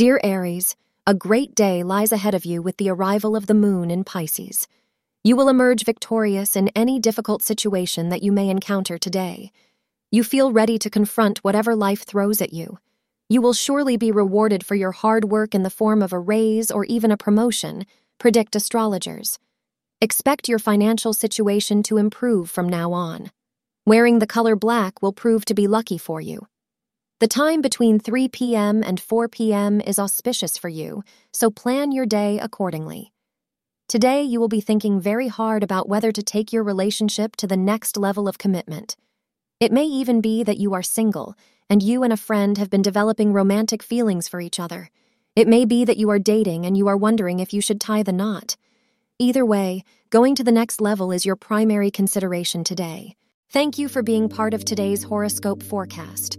Dear Aries, a great day lies ahead of you with the arrival of the moon in Pisces. You will emerge victorious in any difficult situation that you may encounter today. You feel ready to confront whatever life throws at you. You will surely be rewarded for your hard work in the form of a raise or even a promotion, predict astrologers. Expect your financial situation to improve from now on. Wearing the color black will prove to be lucky for you. The time between 3 p.m. and 4 p.m. is auspicious for you, so plan your day accordingly. Today, you will be thinking very hard about whether to take your relationship to the next level of commitment. It may even be that you are single and you and a friend have been developing romantic feelings for each other. It may be that you are dating and you are wondering if you should tie the knot. Either way, going to the next level is your primary consideration today. Thank you for being part of today's horoscope forecast.